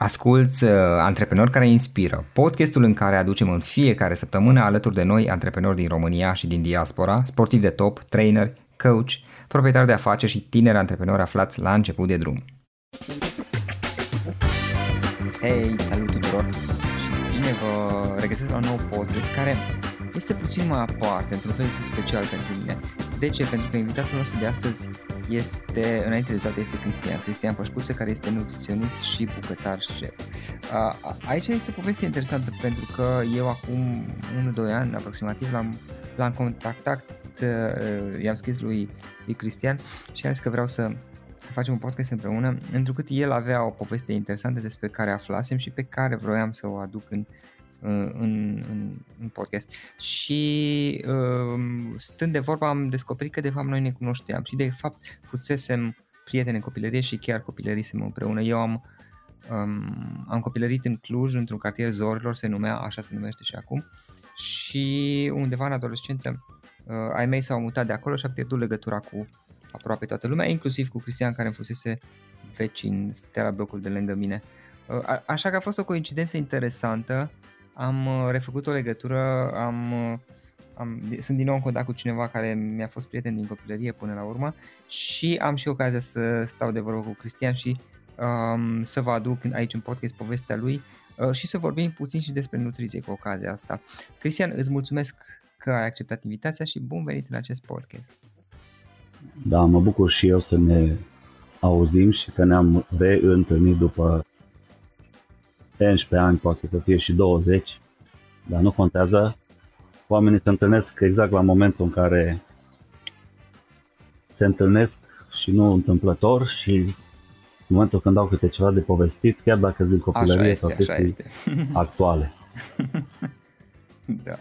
Asculți uh, Antreprenori care inspiră, podcastul în care aducem în fiecare săptămână alături de noi antreprenori din România și din diaspora, sportivi de top, trainer, coach, proprietari de afaceri și tineri antreprenori aflați la început de drum. Hei, salut tuturor și bine vă regăsesc la un nou podcast care este puțin mai aparte, într-un fel este special pentru mine. De ce? Pentru că invitatul nostru de astăzi este, înainte de toate, este Cristian, Cristian Pășcuță, care este nutriționist și bucătar șef. Aici este o poveste interesantă pentru că eu acum 1-2 ani aproximativ l-am, l-am contactat, uh, i-am scris lui, lui Cristian și am zis că vreau să, să facem un podcast împreună, pentru că el avea o poveste interesantă despre care aflasem și pe care vroiam să o aduc în, în, în, în podcast. Și uh, stând de vorba am descoperit că de fapt noi ne cunoșteam și de fapt fusesem prieteni în copilărie și chiar copilărisem împreună. Eu am, um, am copilărit în Cluj, într-un cartier Zorilor, se numea, așa se numește și acum, și undeva în adolescență uh, ai mei s-au mutat de acolo și am pierdut legătura cu aproape toată lumea, inclusiv cu Cristian care îmi fusese vecin, stătea la blocul de lângă mine. Uh, așa că a fost o coincidență interesantă am uh, refăcut o legătură, am, uh, am, sunt din nou în contact cu cineva care mi-a fost prieten din copilărie până la urmă și am și ocazia să stau de vorbă cu Cristian și um, să vă aduc aici în podcast povestea lui uh, și să vorbim puțin și despre nutriție cu ocazia asta. Cristian, îți mulțumesc că ai acceptat invitația și bun venit în acest podcast. Da, mă bucur și eu să ne auzim și că ne-am reîntâlnit după 11 ani, poate să fie și 20, dar nu contează. Oamenii se întâlnesc exact la momentul în care se întâlnesc și nu întâmplător și în momentul când au câte ceva de povestit, chiar dacă din copilărie sau este. actuale. da.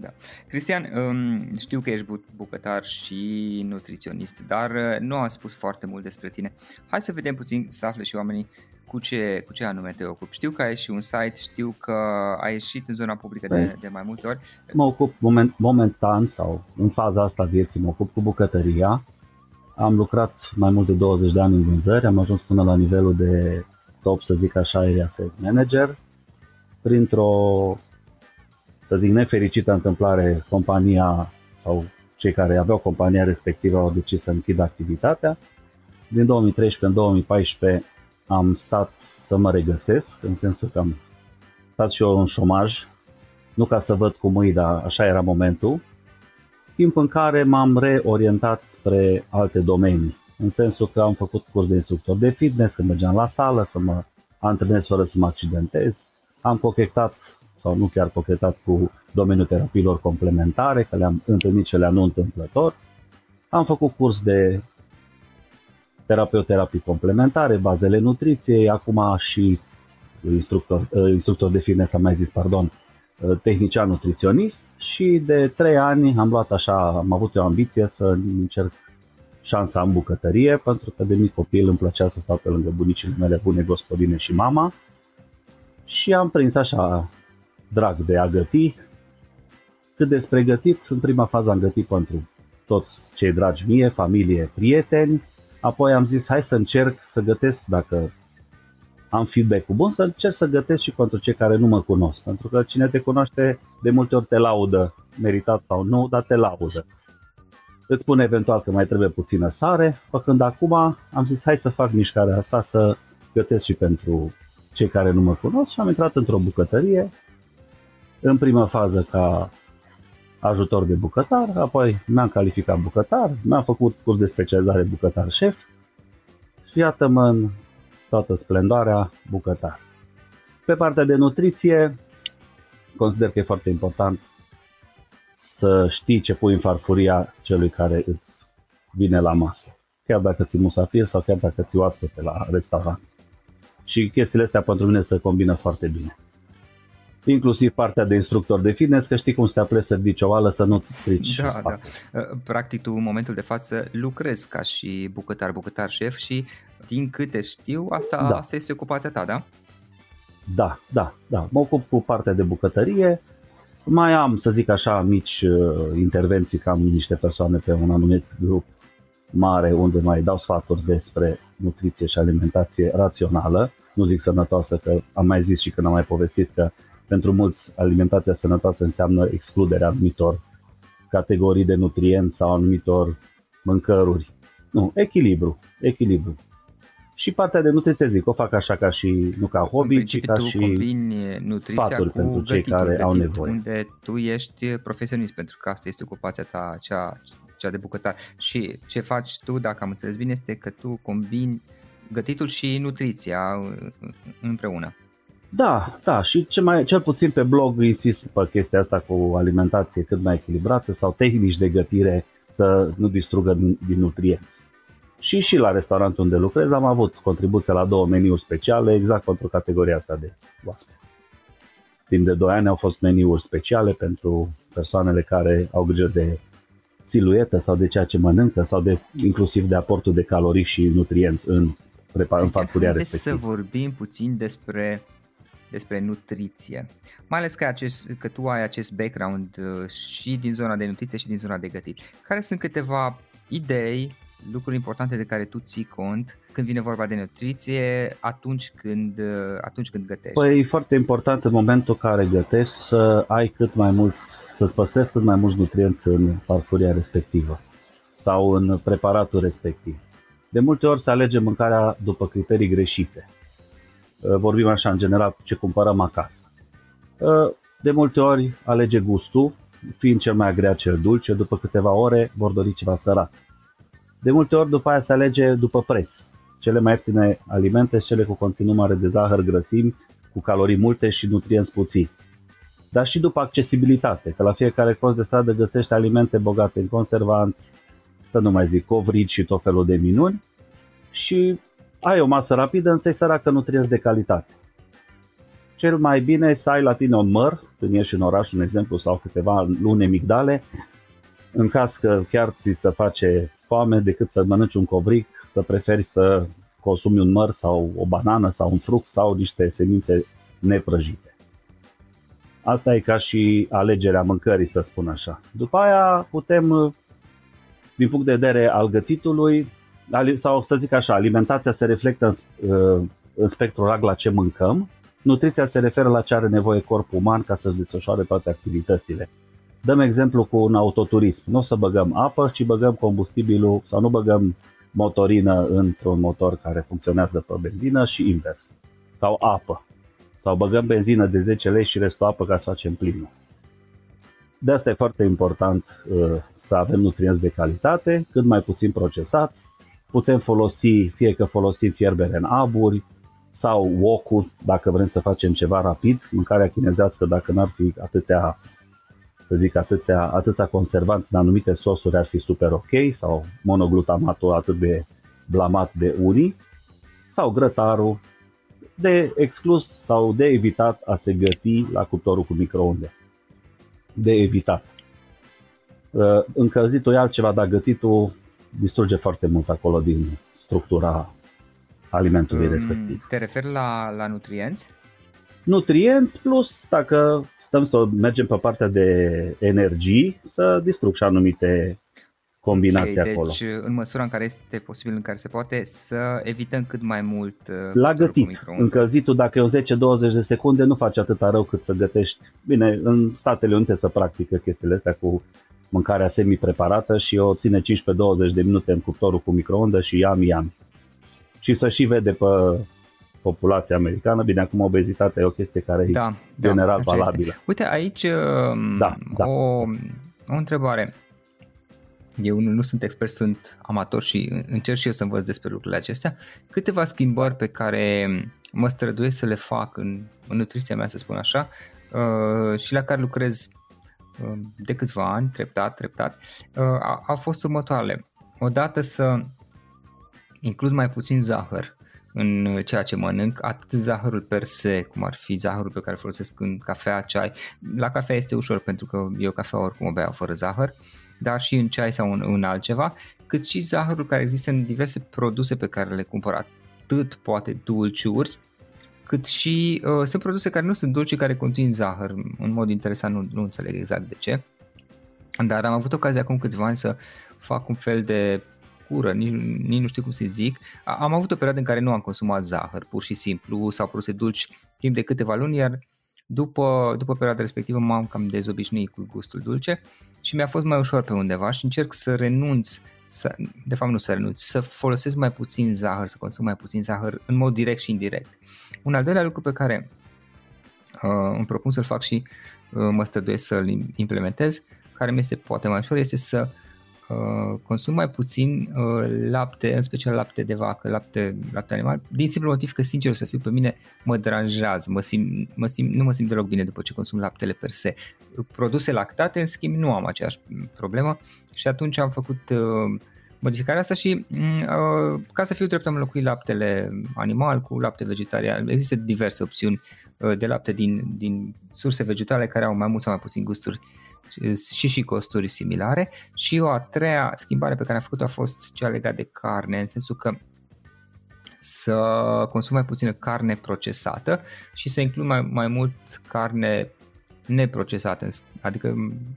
Da. Cristian, um, știu că ești bucătar și nutriționist, dar uh, nu am spus foarte mult despre tine. Hai să vedem puțin, să afle și oamenii cu ce, cu ce anume te ocupi. Știu că ai și un site, știu că ai ieșit în zona publică de, păi, de mai multe ori. Mă ocup moment, momentan sau în faza asta vieții, mă ocup cu bucătăria. Am lucrat mai mult de 20 de ani în vânzări, am ajuns până la nivelul de top, să zic așa, area sales manager. Printr-o, să zic, nefericită întâmplare, compania sau cei care aveau compania respectivă au decis să închidă activitatea. Din 2013 în 2014 am stat să mă regăsesc, în sensul că am stat și eu în șomaj, nu ca să văd cum îi, dar așa era momentul, timp în care m-am reorientat spre alte domenii, în sensul că am făcut curs de instructor de fitness, când mergeam la sală să mă antrenez fără să mă accidentez, am cochetat sau nu chiar cochetat cu domeniul terapiilor complementare, că le-am întâlnit și le-am nu întâmplător, am făcut curs de terapeuterapii complementare, bazele nutriției, acum și instructor, uh, instructor de fitness, am mai zis, pardon, uh, tehnician nutriționist și de trei ani am luat așa, am avut o ambiție să încerc șansa în bucătărie, pentru că de mic copil îmi plăcea să stau pe lângă bunicile mele bune gospodine și mama și am prins așa drag de a găti. Cât despre gătit, în prima fază am gătit pentru toți cei dragi mie, familie, prieteni, Apoi am zis, hai să încerc să gătesc, dacă am feedback-ul bun, să încerc să gătesc și pentru cei care nu mă cunosc. Pentru că cine te cunoaște, de multe ori te laudă, meritat sau nu, dar te laudă. Îți spune eventual că mai trebuie puțină sare, făcând acum am zis, hai să fac mișcarea asta, să gătesc și pentru cei care nu mă cunosc și am intrat într-o bucătărie, în prima fază ca ajutor de bucătar, apoi mi-am calificat bucătar, mi-am făcut curs de specializare bucătar șef și iată-mă în toată splendoarea bucătar. Pe partea de nutriție, consider că e foarte important să știi ce pui în farfuria celui care îți vine la masă. Chiar dacă ți musafir sau chiar dacă ți oaspete la restaurant. Și chestiile astea pentru mine se combină foarte bine. Inclusiv partea de instructor de fitness, că știi cum să te apleci să ridici o oală, să nu-ți strici Da, da. Practic tu în momentul de față lucrezi ca și bucătar, bucătar șef și din câte știu, asta, da. asta este ocupația ta, da? Da, da, da. Mă ocup cu partea de bucătărie, mai am, să zic așa, mici uh, intervenții, cam niște persoane pe un anumit grup mare unde mai dau sfaturi despre nutriție și alimentație rațională, nu zic sănătoasă, că am mai zis și când am mai povestit că pentru mulți alimentația sănătoasă înseamnă excluderea anumitor categorii de nutrienți sau anumitor mâncăruri. Nu, echilibru, echilibru. Și partea de nutriție, zic, o fac așa ca și, nu ca hobby, ci ca și nutriția cu pentru cei care au nevoie. Unde tu ești profesionist, pentru că asta este ocupația ta, cea, cea de bucătar. Și ce faci tu, dacă am înțeles bine, este că tu combini gătitul și nutriția împreună. Da, da, și ce mai, cel puțin pe blog insist pe chestia asta cu alimentație cât mai echilibrată sau tehnici de gătire să nu distrugă din, din nutrienți. Și și la restaurantul unde lucrez am avut contribuția la două meniuri speciale exact pentru categoria asta de oaspeți. Timp de 2 ani au fost meniuri speciale pentru persoanele care au grijă de siluetă sau de ceea ce mănâncă sau de inclusiv de aportul de calorii și nutrienți în, prepar- în farfuria respectivă. să vorbim puțin despre despre nutriție. Mai ales că, acest, că tu ai acest background uh, și din zona de nutriție și din zona de gătit. Care sunt câteva idei, lucruri importante de care tu ții cont când vine vorba de nutriție atunci când, uh, atunci când gătești? Păi e foarte important în momentul în care gătești să ai cât mai mulți, să-ți păstrezi cât mai mulți nutrienți în farfuria respectivă sau în preparatul respectiv. De multe ori se alege mâncarea după criterii greșite. Uh, vorbim așa în general ce cumpărăm acasă. Uh, de multe ori alege gustul, fiind cel mai agreat cel dulce, după câteva ore vor dori ceva sărat. De multe ori după aia se alege după preț. Cele mai ieftine alimente cele cu conținut mare de zahăr, grăsimi, cu calorii multe și nutrienți puțini. Dar și după accesibilitate, că la fiecare cost de stradă găsești alimente bogate în conservanți, să nu mai zic covrici și tot felul de minuni și ai o masă rapidă, însă e săracă nutrienți de calitate. Cel mai bine să ai la tine un măr, când ești în oraș, un exemplu, sau câteva lune migdale, în caz că chiar ți se face foame decât să mănânci un covric, să preferi să consumi un măr sau o banană sau un fruct sau niște semințe neprăjite. Asta e ca și alegerea mâncării, să spun așa. După aia putem, din punct de vedere al gătitului, sau să zic așa, alimentația se reflectă în, uh, în spectrul larg la ce mâncăm, nutriția se referă la ce are nevoie corpul uman ca să-și desfășoare toate activitățile. Dăm exemplu cu un autoturism. Nu o să băgăm apă, ci băgăm combustibilul sau nu băgăm motorină într-un motor care funcționează pe benzină și invers. Sau apă. Sau băgăm benzină de 10 lei și restul apă ca să facem plinul. De asta e foarte important uh, să avem nutrienți de calitate, cât mai puțin procesați, Putem folosi, fie că folosim fierbere în aburi sau wok dacă vrem să facem ceva rapid. Mâncarea chinezească, dacă n-ar fi atâtea, să zic, atâtea, atâția conservanți în anumite sosuri, ar fi super ok, sau monoglutamatul atât de blamat de unii, sau grătarul, de exclus sau de evitat a se găti la cuptorul cu microunde. De evitat. Încălzitul e altceva, dar gătitul distruge foarte mult acolo din structura alimentului mm, respectiv. Te referi la, la nutrienți? Nutrienți plus, dacă stăm să mergem pe partea de energii, să distrug și anumite combinații okay, acolo. Deci, în măsura în care este posibil, în care se poate, să evităm cât mai mult uh, La gătit, încălzitul, dacă e o 10-20 de secunde, nu face atâta rău cât să gătești. Bine, în Statele Unite să practică chestiile astea cu mâncarea semi-preparată și o ține 15-20 de minute în cuptorul cu microondă și yami yami. Și să și vede pe populația americană, bine, acum obezitatea e o chestie care da, e da, general valabilă. Este. Uite, aici um, da, da. O, o întrebare. Eu nu, nu sunt expert, sunt amator și încerc și eu să învăț despre lucrurile acestea. Câteva schimbări pe care mă străduiesc să le fac în, în nutriția mea, să spun așa, uh, și la care lucrez Um, de câțiva ani, treptat, treptat, uh, au fost următoarele. Odată să includ mai puțin zahăr în ceea ce mănânc, atât zahărul per se, cum ar fi zahărul pe care folosesc în cafea, ceai. La cafea este ușor pentru că eu cafea oricum o beau fără zahăr, dar și în ceai sau în, în altceva, cât și zahărul care există în diverse produse pe care le cumpăr, atât poate dulciuri, cât și uh, sunt produse care nu sunt dulci, care conțin zahăr. În mod interesant nu, nu înțeleg exact de ce. Dar am avut ocazia acum câțiva ani să fac un fel de cură, nici, nici nu știu cum să zic. Am avut o perioadă în care nu am consumat zahăr, pur și simplu, sau produse dulci timp de câteva luni, iar după, după perioada respectivă m-am cam dezobișnuit cu gustul dulce și mi-a fost mai ușor pe undeva și încerc să renunț, să, de fapt nu să renunț, să folosesc mai puțin zahăr, să consum mai puțin zahăr în mod direct și indirect. Un al doilea lucru pe care uh, îmi propun să-l fac și uh, mă străduiesc să-l implementez, care mi este poate mai ușor, este să Uh, consum mai puțin uh, lapte, în special lapte de vacă, lapte, lapte animal, din simplu motiv că, sincer să fiu, pe mine mă deranjează, mă simt, mă simt, nu mă simt deloc bine după ce consum laptele per se. Produse lactate, în schimb, nu am aceeași problemă și atunci am făcut uh, modificarea asta și mm, uh, ca să fiu drept am înlocuit laptele animal cu lapte vegetarian. Există diverse opțiuni uh, de lapte din, din surse vegetale care au mai mult sau mai puțin gusturi uh, și și costuri similare și o a treia schimbare pe care am făcut-o a fost cea legată de carne, în sensul că să consum mai puțină carne procesată și să includ mai, mai mult carne neprocesată, adică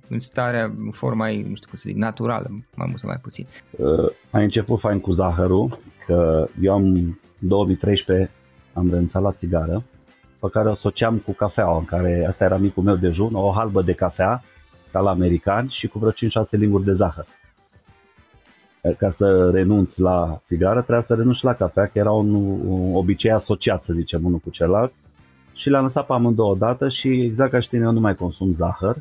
în starea, în forma ei, nu știu cum să zic, naturală, mai mult sau mai puțin. Uh, ai început fain cu zahărul, că eu am 2013 am renunțat la țigară, pe care o asociam cu cafeaua, în care asta era micul meu dejun, o halbă de cafea ca la americani și cu vreo 5-6 linguri de zahăr. Ca să renunți la țigară, trebuia să renunți la cafea, că era un, un obicei asociat, să zicem, unul cu celălalt. Și le-am lăsat pe amândouă odată și exact ca și tine, eu nu mai consum zahăr.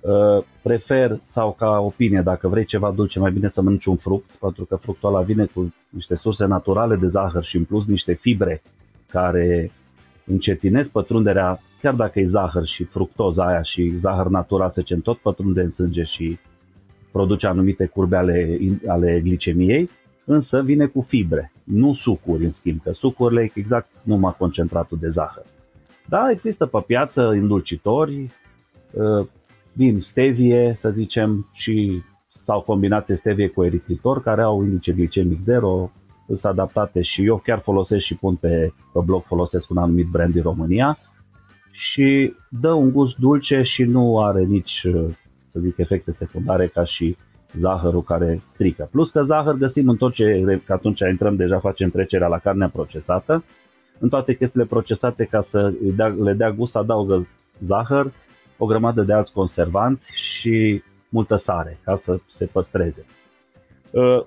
Uh, prefer, sau ca opinie, dacă vrei ceva dulce, mai bine să mănânci un fruct, pentru că fructul ăla vine cu niște surse naturale de zahăr și în plus niște fibre care încetinesc pătrunderea chiar dacă e zahăr și fructoza aia și zahăr natural, să zicem, tot pătrunde în sânge și produce anumite curbe ale, ale glicemiei, însă vine cu fibre, nu sucuri în schimb, că sucurile e exact numai concentratul de zahăr. Da, există pe piață îndulcitori ă, din stevie, să zicem, și sau combinație stevie cu eritritor, care au indice glicemic zero, sunt adaptate și eu chiar folosesc și pun pe, pe blog, folosesc un anumit brand din România, și dă un gust dulce și nu are nici, să zic, efecte secundare ca și zahărul care strică. Plus că zahăr găsim în tot ce, că atunci intrăm deja, facem trecerea la carnea procesată, în toate chestiile procesate ca să le dea gust adaugă zahăr, o grămadă de alți conservanți și multă sare ca să se păstreze.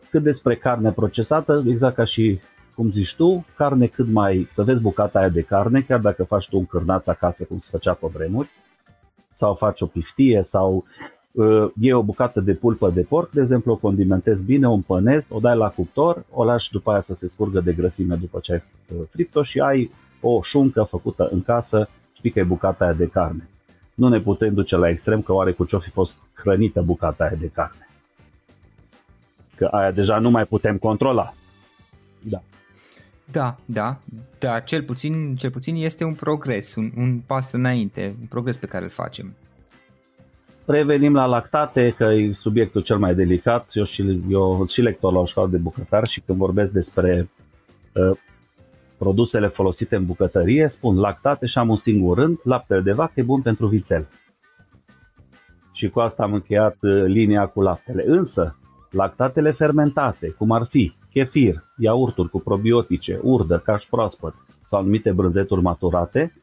Cât despre carne procesată, exact ca și cum zici tu, carne cât mai, să vezi bucata aia de carne, chiar dacă faci tu un cârnaț acasă, cum se făcea pe vremuri, sau faci o piftie, sau uh, iei o bucată de pulpă de porc, de exemplu, o condimentezi bine, o împănezi, o dai la cuptor, o lași după aia să se scurgă de grăsime după ce ai uh, fript-o și ai o șuncă făcută în casă, știi că e bucata aia de carne. Nu ne putem duce la extrem că oare cu ce-o fi fost hrănită bucata aia de carne. Că aia deja nu mai putem controla. Da. Da, da, dar cel puțin, cel puțin este un progres, un, un pas înainte, un progres pe care îl facem. Revenim la lactate, că e subiectul cel mai delicat. Eu și, eu și lector la o școală de bucătar și când vorbesc despre uh, produsele folosite în bucătărie, spun lactate și am un singur rând, laptele de vacă e bun pentru vițel. Și cu asta am încheiat uh, linia cu laptele. Însă, lactatele fermentate, cum ar fi chefir, iaurturi cu probiotice, urdă, caș proaspăt sau anumite brânzeturi maturate,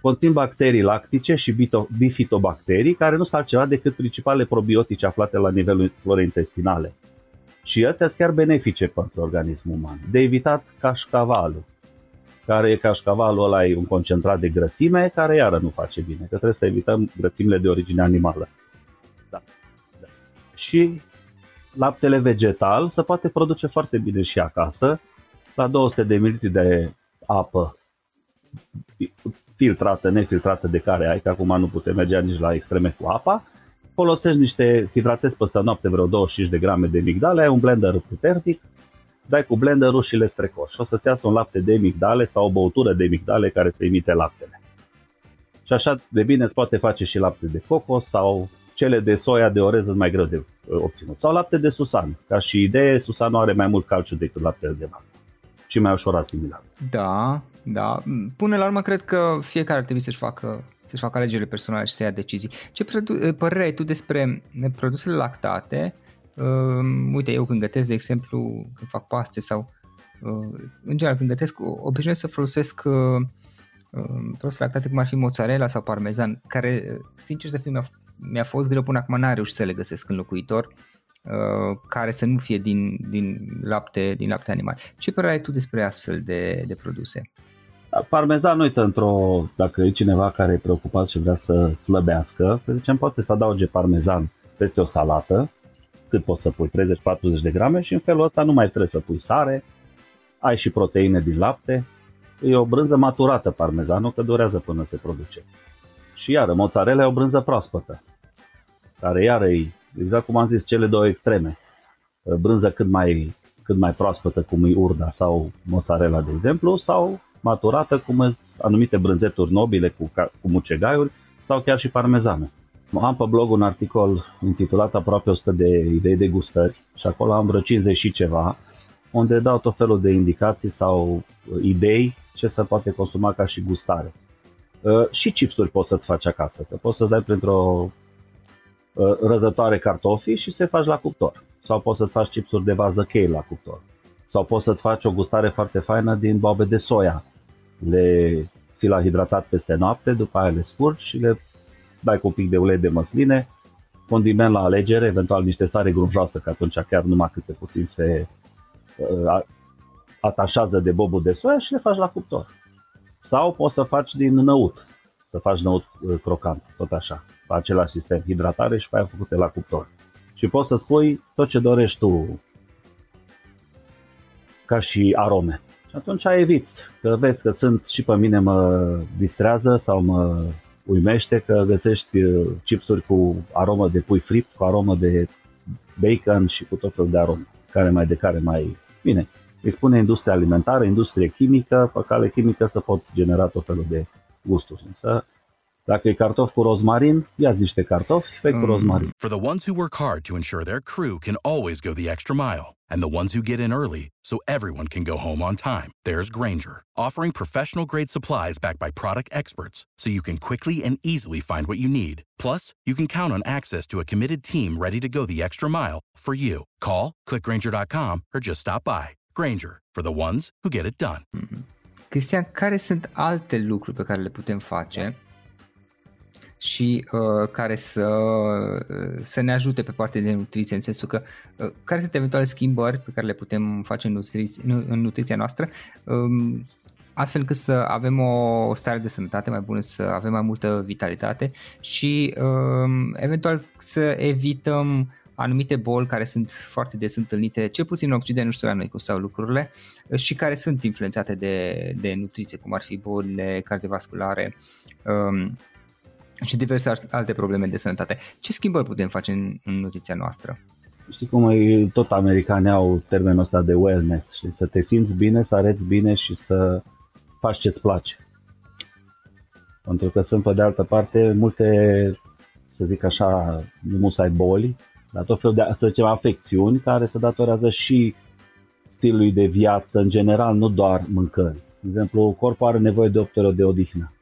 conțin bacterii lactice și bifitobacterii, care nu sunt altceva decât principalele probiotice aflate la nivelul florei intestinale. Și astea sunt chiar benefice pentru organismul uman. De evitat cașcavalul, care e cașcavalul ăla e un concentrat de grăsime, care iară nu face bine, că trebuie să evităm grăsimile de origine animală. Da. da. Și laptele vegetal se poate produce foarte bine și acasă, la 200 de ml de apă filtrată, nefiltrată de care ai, că acum nu putem merge nici la extreme cu apa, folosești niște, hidratezi peste noapte vreo 25 de grame de migdale, ai un blender puternic, dai cu blenderul și le strecoși. Și o să-ți iasă un lapte de migdale sau o băutură de migdale care să imite laptele. Și așa de bine îți poate face și lapte de cocos sau cele de soia de orez mai greu de uh, obținut. Sau lapte de susan. Ca și idee, susanul are mai mult calciu decât laptele de vacă și mai ușor asimilat. Da, da. Până la urmă, cred că fiecare ar trebui să-și facă, să-și facă alegerile personale și să ia decizii. Ce părere ai tu despre produsele lactate? Uh, uite, eu când gătesc, de exemplu, când fac paste sau uh, în general când gătesc, obișnuiesc să folosesc uh, produse lactate cum ar fi mozzarella sau parmezan, care, sincer să fiu, mi-a, mi-a fost greu până acum, n-am reușit să le găsesc în locuitor, uh, care să nu fie din, din, lapte, din lapte animal. Ce părere ai tu despre astfel de, de produse? Parmezan, uite, într-o, dacă e cineva care e preocupat și vrea să slăbească, să zicem, poate să adauge parmezan peste o salată, cât poți să pui, 30-40 de grame și în felul ăsta nu mai trebuie să pui sare, ai și proteine din lapte, e o brânză maturată parmezanul, că durează până se produce. Și iară, mozzarella e o brânză proaspătă, care iară e, exact cum am zis, cele două extreme. Brânză cât mai, cât mai proaspătă, cum e urda sau mozzarella, de exemplu, sau maturată, cum sunt anumite brânzeturi nobile cu, cu mucegaiuri sau chiar și parmezană. Am pe blog un articol intitulat aproape 100 de idei de gustări și acolo am vreo 50 și ceva, unde dau tot felul de indicații sau idei ce se poate consuma ca și gustare. Uh, și chipsuri poți să-ți faci acasă, că poți să-ți dai printr-o uh, răzătoare cartofi și să faci la cuptor. Sau poți să-ți faci chipsuri de vază chei la cuptor. Sau poți să-ți faci o gustare foarte faină din boabe de soia. Le ții la hidratat peste noapte, după aia le scurgi și le dai cu un pic de ulei de măsline, condiment la alegere, eventual niște sare grunjoasă, că atunci chiar numai câte puțin se uh, atașează de bobul de soia și le faci la cuptor. Sau poți să faci din năut, să faci năut uh, crocant, tot așa, pe același sistem, hidratare și pe aia făcute la cuptor. Și poți să spui tot ce dorești tu ca și arome. Și atunci eviți, că vezi că sunt și pe mine mă distrează sau mă uimește că găsești uh, chipsuri cu aromă de pui fript, cu aromă de bacon și cu tot felul de arome, care mai de care mai bine îi spune industria alimentară, industrie chimică, pe cale chimică să pot genera tot felul de gusturi. Însă, dacă e cartof cu rozmarin, ia niște cartofi, fă mm. cu rozmarin. For the ones who work hard to ensure their crew can always go the extra mile, and the ones who get in early so everyone can go home on time, there's Granger, offering professional grade supplies backed by product experts so you can quickly and easily find what you need. Plus, you can count on access to a committed team ready to go the extra mile for you. Call, clickgranger.com, or just stop by. Granger, for the ones who get it done. Mm-hmm. Cristian, care sunt alte lucruri pe care le putem face și uh, care să, uh, să ne ajute pe partea de nutriție, în sensul că uh, care sunt eventuale schimbări pe care le putem face în, nutriție, în, în nutriția noastră, um, astfel încât să avem o stare de sănătate mai bună, să avem mai multă vitalitate și um, eventual să evităm anumite boli care sunt foarte des întâlnite, cel puțin în Occident, nu știu la noi cum stau lucrurile, și care sunt influențate de, de nutriție, cum ar fi bolile cardiovasculare um, și diverse alte probleme de sănătate. Ce schimbări putem face în, în nutriția noastră? Știi cum e, tot americanii au termenul ăsta de wellness, și să te simți bine, să arăți bine și să faci ce-ți place. Pentru că sunt pe de altă parte multe, să zic așa, nu ai boli, dar tot felul de, să zicem, afecțiuni care se datorează și stilului de viață în general, nu doar mâncări. De exemplu, corpul are nevoie de 8 ore de odihnă.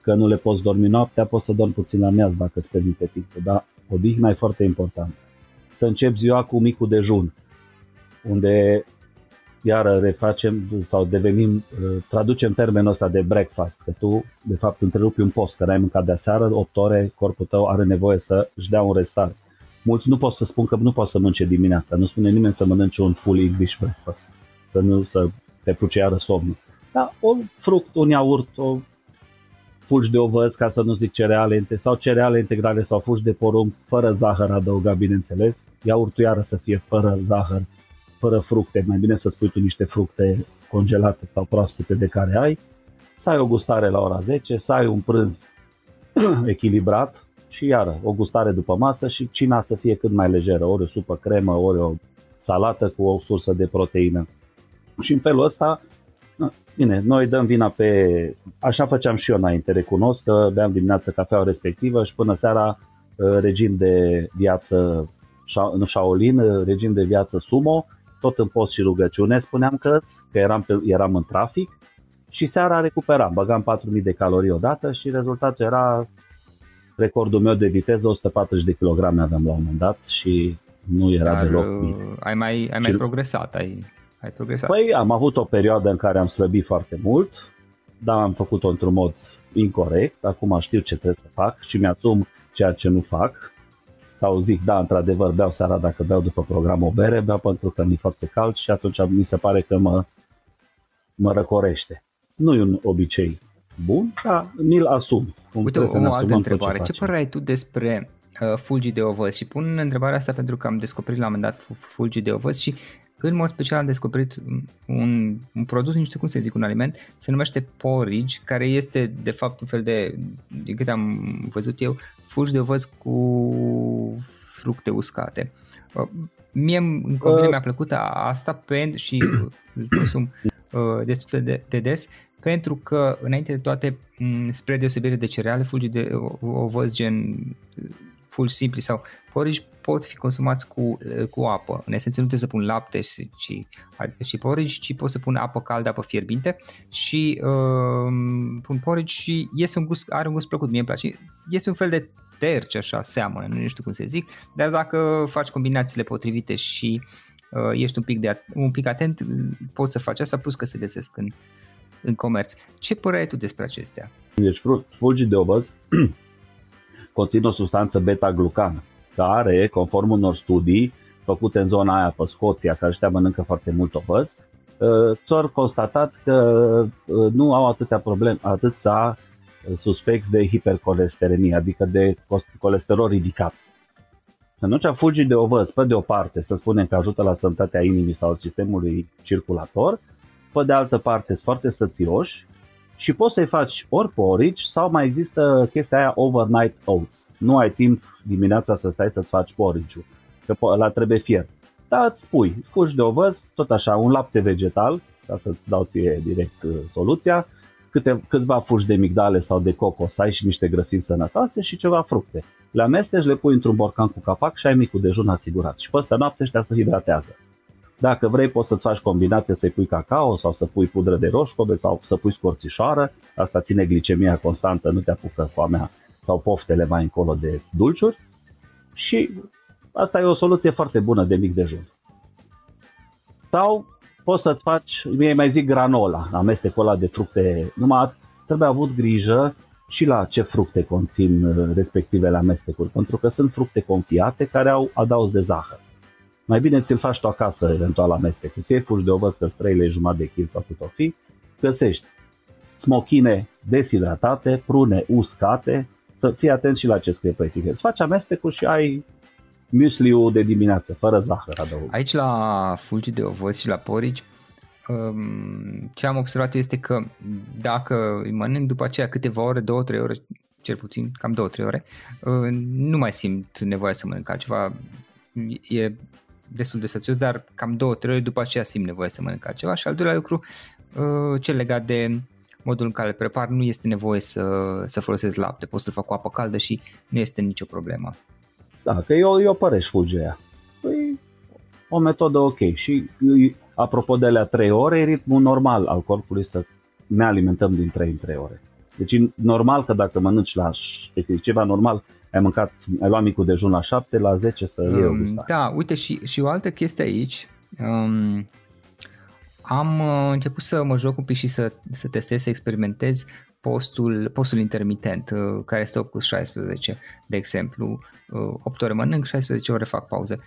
Că nu le poți dormi noaptea, poți să dormi puțin la miaz dacă îți permite timpul, dar odihna e foarte importantă. Să începi ziua cu micul dejun, unde iară refacem sau devenim, uh, traducem termenul ăsta de breakfast, că tu de fapt întrerupi un post, că n-ai mâncat de seară, 8 ore, corpul tău are nevoie să își dea un restart mulți nu pot să spun că nu pot să mănânce dimineața. Nu spune nimeni să mănânce un full English breakfast. Să nu să te puce iară somnul. Da, o fruct, un iaurt, o fulgi de ovăz, ca să nu zic cereale, sau cereale integrale sau fulgi de porumb, fără zahăr adăugat, bineînțeles. Iaurtul iară să fie fără zahăr, fără fructe, mai bine să spui tu niște fructe congelate sau proaspete de care ai. Să ai o gustare la ora 10, să ai un prânz echilibrat, și iară o gustare după masă și cina să fie cât mai lejeră, ori o supă cremă, ori o salată cu o sursă de proteină. Și în felul ăsta, bine, noi dăm vina pe... Așa făceam și eu înainte, recunosc că beam dimineața cafeaua respectivă și până seara uh, regim de viață, nu Shaolin, uh, regim de viață sumo, tot în post și rugăciune spuneam că, că eram, pe, eram în trafic și seara recuperam, băgam 4000 de calorii odată și rezultatul era recordul meu de viteză, 140 de kg aveam la un moment dat și nu era Dar, deloc uh, ai mai, ai mai progresat, ai, ai progresat. Păi am avut o perioadă în care am slăbit foarte mult, dar am făcut-o într-un mod incorrect, acum știu ce trebuie să fac și mi-asum ceea ce nu fac. Sau zic, da, într-adevăr, beau seara dacă beau după program o bere, beau pentru că mi-e foarte cald și atunci mi se pare că mă, mă răcorește. Nu e un obicei bun, dar mi-l asum. Uite, o altă întrebare. Ce, ce părere ai tu despre uh, fulgi de ovăz? Și pun întrebarea asta pentru că am descoperit la un moment dat fulgi de ovăz și în mod special am descoperit un, un produs, nu știu cum să zic, un aliment, se numește porridge, care este de fapt un fel de, din câte am văzut eu, fulgi de ovăz cu fructe uscate. Uh, mie în combine uh. mi-a plăcut asta pentru și îl consum uh, destul de, de des pentru că, înainte de toate, spre deosebire de cereale, fulgi de ovăz gen fulgi simpli sau porridge pot fi consumați cu, cu apă. În esență nu trebuie să pun lapte și, și, și porridge, ci pot să pun apă caldă, apă fierbinte și uh, pun porridge și iese un gust, are un gust plăcut, mie îmi place. Este un fel de terci așa, seamănă, nu știu cum să zic, dar dacă faci combinațiile potrivite și uh, ești un pic, de, un pic atent, poți să faci asta, plus că se găsesc în, în comerț. Ce părere ai tu despre acestea? Deci fulgi de ovăz conțin o substanță beta-glucan, care, conform unor studii făcute în zona aia pe Scoția, care ăștia mănâncă foarte mult ovăz, uh, s-au constatat că uh, nu au atâtea probleme, atâția suspecți de hipercolesteremie, adică de colesterol ridicat. Atunci fulgi de ovăz, pe de o parte, să spunem că ajută la sănătatea inimii sau sistemului circulator, pe de altă parte sunt foarte sățioși și poți să-i faci ori porridge sau mai există chestia aia overnight oats. Nu ai timp dimineața să stai să-ți faci porridge-ul, că ăla trebuie fiert. Dar îți pui fugi de ovăz, tot așa, un lapte vegetal, ca să-ți dau ție direct uh, soluția, câte, câțiva fugi de migdale sau de cocos, ai și niște grăsimi sănătoase și ceva fructe. Le amesteci, le pui într-un borcan cu capac și ai micul dejun asigurat. Și peste noapte ăștia se hidratează. Dacă vrei, poți să-ți faci combinație să pui cacao sau să pui pudră de roșcobe sau să pui scorțișoară. Asta ține glicemia constantă, nu te apucă foamea sau poftele mai încolo de dulciuri. Și asta e o soluție foarte bună de mic dejun. Sau poți să-ți faci, mie mai zic granola, amestecul ăla de fructe, numai trebuie avut grijă și la ce fructe conțin uh, respectivele amestecuri, pentru că sunt fructe confiate care au adaos de zahăr. Mai bine ți-l faci tu acasă, eventual amestec. Îți iei fuși de ovăz, că 3 lei jumătate de kil sau cât o fi, găsești smochine deshidratate, prune uscate, să fii atent și la ce scrie pe etichetă. Îți faci amestecul și ai muesliul de dimineață, fără zahăr adăug. Aici la fulgi de ovăz și la porici, um, ce am observat este că dacă îi mănânc după aceea câteva ore, 2-3 ore, cel puțin, cam 2-3 ore, uh, nu mai simt nevoia să mănânc altceva. E destul de sățios, dar cam 2-3 ore după aceea simt nevoia să mănânc altceva. Și al doilea lucru, uh, cel legat de modul în care prepar, nu este nevoie să, să folosesc lapte, pot să-l fac cu apă caldă și nu este nicio problemă. Da, că eu, eu părești fugeia. Păi, o metodă ok. Și apropo de alea 3 ore, e ritmul normal al corpului să ne alimentăm din 3 în 3 ore. Deci e normal că dacă mănânci la ceva normal, ai mâncat, ai luat micul dejun la 7, la 10 să iei o gustare. Da, uite și, și o altă chestie aici. Um, am uh, început să mă joc un pic și să, să testez, să experimentez postul, postul intermitent, uh, care este 8 cu 16, de exemplu. 8 uh, ore mănânc, 16 ore fac pauză.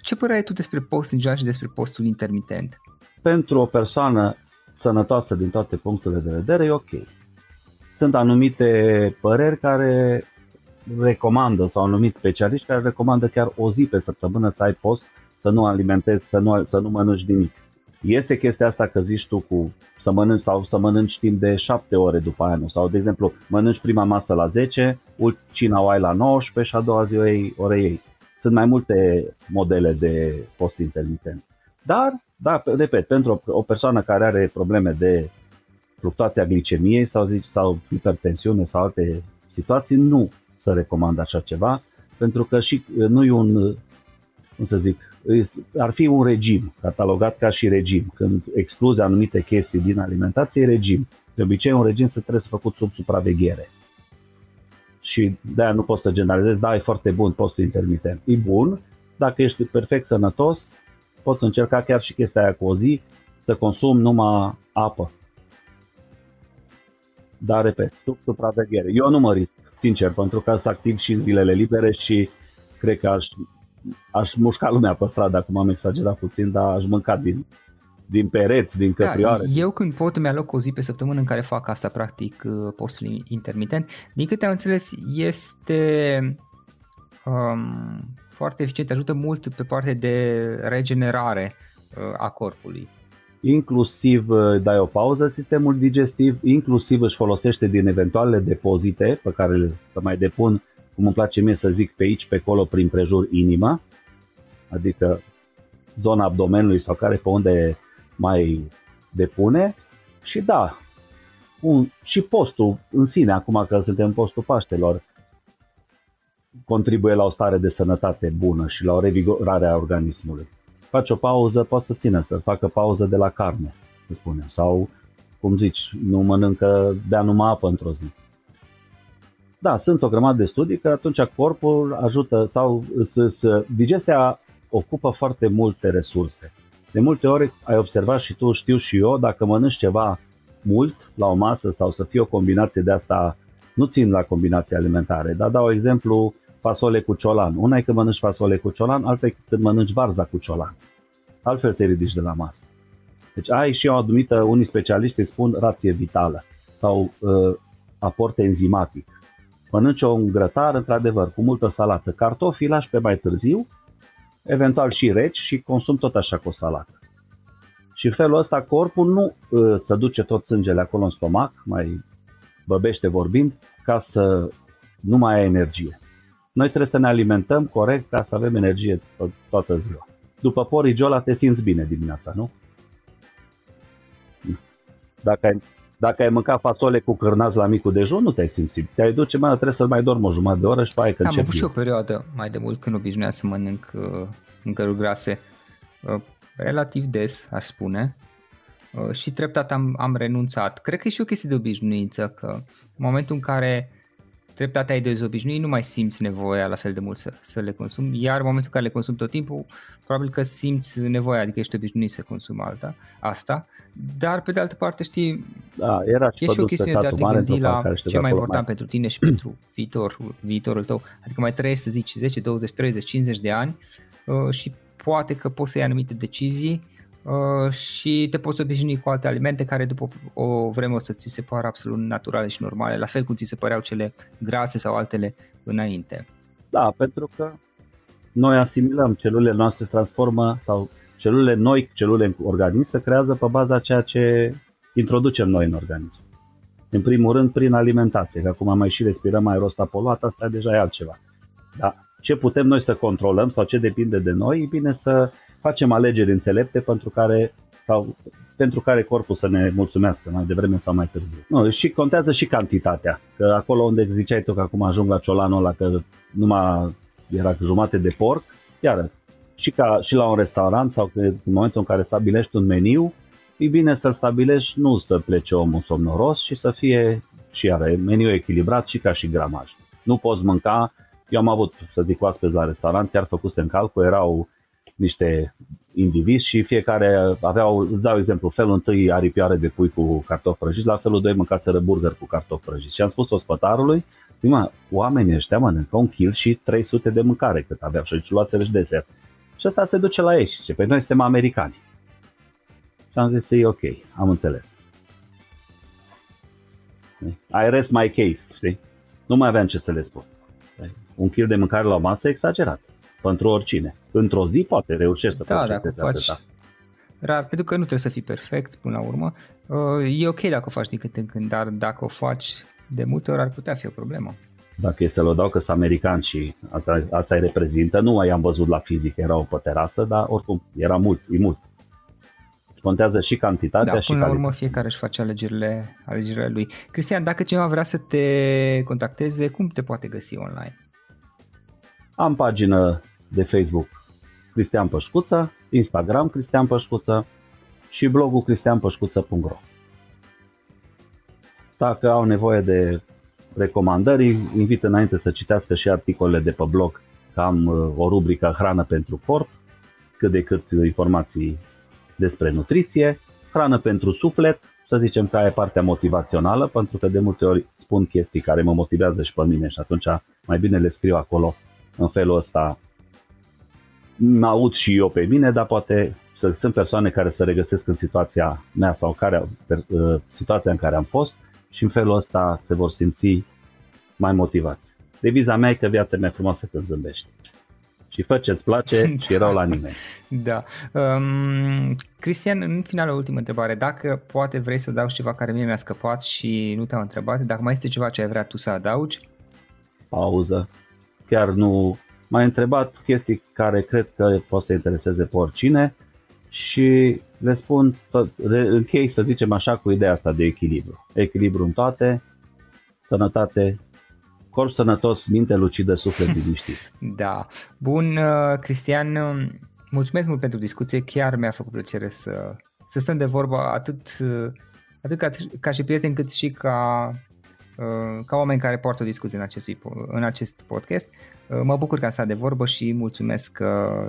Ce părere ai tu despre post în general și despre postul intermitent? Pentru o persoană sănătoasă din toate punctele de vedere e ok. Sunt anumite păreri care recomandă sau anumiți specialiști care recomandă chiar o zi pe săptămână să ai post, să nu alimentezi, să nu, să nu mănânci nimic. Este chestia asta că zici tu cu să mănânci sau să mănânci timp de 7 ore după aia, nu? Sau, de exemplu, mănânci prima masă la 10, cina o ai la 19 și a doua zi o ei, ore ei. Sunt mai multe modele de post intermitent. Dar, da, repet, pentru o, o persoană care are probleme de fluctuația glicemiei sau, zici, sau hipertensiune sau alte situații, nu se recomandă așa ceva, pentru că și nu e un, cum să zic, ar fi un regim, catalogat ca și regim. Când excluzi anumite chestii din alimentație, e regim. De obicei, un regim se trebuie să făcut sub supraveghere. Și de-aia nu poți să generalizezi, da, e foarte bun postul intermitent. E bun, dacă ești perfect sănătos, poți încerca chiar și chestia aia cu o zi, să consumi numai apă. Dar, repet, sub supraveghere. Eu nu mă risc, sincer, pentru că sunt activ și zilele libere și cred că aș, aș mușca lumea pe stradă, acum am exagerat puțin, dar aș mânca din, din pereți, din da, căprioare. Da, eu când pot mi-aloc o zi pe săptămână în care fac asta, practic, uh, postul intermitent. Din câte am înțeles, este um, foarte eficient, ajută mult pe partea de regenerare uh, a corpului. Inclusiv uh, dai o pauză sistemul digestiv, inclusiv își folosește din eventualele depozite pe care le mai depun, cum îmi place mie să zic, pe aici, pe acolo, prin prejur inima, adică zona abdomenului sau care pe unde mai depune și da, un, și postul în sine, acum că suntem în postul Paștelor, contribuie la o stare de sănătate bună și la o revigorare a organismului. Faci o pauză, poți să țină, să facă pauză de la carne, să spunem, sau, cum zici, nu mănâncă, bea numai apă într-o zi. Da, sunt o grămadă de studii că atunci corpul ajută sau să, să digestia ocupă foarte multe resurse. De multe ori ai observat și tu, știu și eu, dacă mănânci ceva mult la o masă sau să fie o combinație de asta, nu țin la combinații alimentare, dar dau exemplu fasole cu ciolan. Una e când mănânci fasole cu ciolan, alta e când mănânci varza cu ciolan. Altfel te ridici de la masă. Deci ai și o anumită, unii specialiști îi spun rație vitală sau uh, aport enzimatic. Mănânci o grătar, într-adevăr, cu multă salată. Cartofii lași pe mai târziu, eventual și reci și consum tot așa cu o salată. Și în felul ăsta corpul nu uh, se duce tot sângele acolo în stomac, mai băbește vorbind, ca să nu mai ai energie. Noi trebuie să ne alimentăm corect ca să avem energie to- toată ziua. După porigiola te simți bine dimineața, nu? Dacă ai, dacă ai mâncat fasole cu cârnați la micul dejun, nu te-ai simțit. Te-ai duce, mai trebuie să mai dormi o jumătate de oră și pe aia că Am avut și o perioadă mai de mult când obișnuia să mănânc uh, mâncăruri grase uh, relativ des, aș spune, uh, și treptat am, am renunțat. Cred că e și o chestie de obișnuință, că în momentul în care treptat ai dezobișnui, nu mai simți nevoia la fel de mult să, să le consumi, iar în momentul în care le consumi tot timpul, probabil că simți nevoia, adică ești obișnuit să consumi alta, asta, dar pe de altă parte știi, da, era și e și o chestiune de a te gândi la ce mai important mai. pentru tine și pentru viitor, viitorul tău, adică mai trăiești să zici 10, 20, 30, 50 de ani uh, și poate că poți să iei anumite decizii Uh, și te poți obișnui cu alte alimente care după o vreme o să ți se pară absolut naturale și normale, la fel cum ți se păreau cele grase sau altele înainte. Da, pentru că noi asimilăm, celulele noastre se transformă sau celulele noi, celule în organism se creează pe baza ceea ce introducem noi în organism. În primul rând prin alimentație, că acum mai și respirăm mai rosta poluat, asta deja e altceva. Da. Ce putem noi să controlăm sau ce depinde de noi, e bine să facem alegeri înțelepte pentru care, sau, pentru care corpul să ne mulțumească mai devreme sau mai târziu. Nu, și contează și cantitatea, că acolo unde ziceai tu că acum ajung la ciolanul ăla că numai era jumate de porc, iar și, ca, și la un restaurant sau că în momentul în care stabilești un meniu, e bine să-l stabilești nu să plece omul somnoros și să fie și iar meniu echilibrat și ca și gramaj. Nu poți mânca, eu am avut, să zic, oaspeți la restaurant, chiar făcuse în calcul, erau niște indivizi și fiecare aveau, îți dau exemplu, felul întâi aripioare de pui cu cartofi prăjiți, la felul doi mâncaseră burger cu cartofi prăjiți. Și am spus ospătarului, mă, oamenii ăștia mănâncă un kil și 300 de mâncare cât aveau și aici luați și desert. Și asta se duce la ei și zice, păi noi suntem americani. Și am zis, e ok, am înțeles. I rest my case, știi? Nu mai aveam ce să le spun. Un kil de mâncare la masă exagerat pentru oricine. Într-o zi poate reușești să da, dacă faci atâta. Rar, pentru că nu trebuie să fii perfect până la urmă. Uh, e ok dacă o faci din când în când, dar dacă o faci de multe ori ar putea fi o problemă. dacă e să l dau că sunt american și asta, asta îi reprezintă, nu mai am văzut la fizică, erau pe terasă, dar oricum era mult, e mult. Contează și cantitatea da, și până la calitatea. urmă fiecare își face alegerile, alegerile lui. Cristian, dacă cineva vrea să te contacteze, cum te poate găsi online? Am pagină de Facebook Cristian Pășcuță, Instagram Cristian Pășcuță și blogul cristianpășcuță.ro Dacă au nevoie de recomandări, invit înainte să citească și articolele de pe blog, că am uh, o rubrică Hrană pentru corp, cât de cât informații despre nutriție, hrană pentru suflet, să zicem că e partea motivațională, pentru că de multe ori spun chestii care mă motivează și pe mine și atunci mai bine le scriu acolo în felul ăsta mă aud și eu pe mine, dar poate să sunt persoane care se regăsesc în situația mea sau care, uh, situația în care am fost și în felul ăsta se vor simți mai motivați. Deviza mea e că viața mea frumoasă când zâmbești. Și fă ce-ți place și erau la nimeni. Da. Um, Cristian, în final o ultimă întrebare. Dacă poate vrei să dau ceva care mie mi-a scăpat și nu te-am întrebat, dacă mai este ceva ce ai vrea tu să adaugi? Pauză. Chiar nu M-ai întrebat chestii care cred că pot să intereseze pe oricine și le spun, tot, închei să zicem așa cu ideea asta de echilibru. Echilibru în toate, sănătate, corp sănătos, minte lucidă, suflet liniștit. Da. Bun, uh, Cristian, um, mulțumesc mult pentru discuție, chiar mi-a făcut plăcere să, să stăm de vorbă atât, uh, atât ca, ca și prieten cât și ca, uh, ca oameni care poartă o discuție în acest, în acest podcast. Uh, mă bucur că am stat de vorbă și mulțumesc că,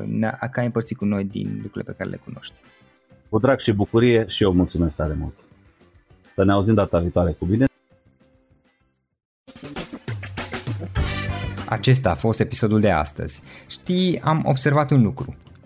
că ai împărțit cu noi din lucrurile pe care le cunoști. Cu drag și bucurie și eu mulțumesc tare mult. Să ne auzim data viitoare cu bine. Acesta a fost episodul de astăzi. Știi, am observat un lucru.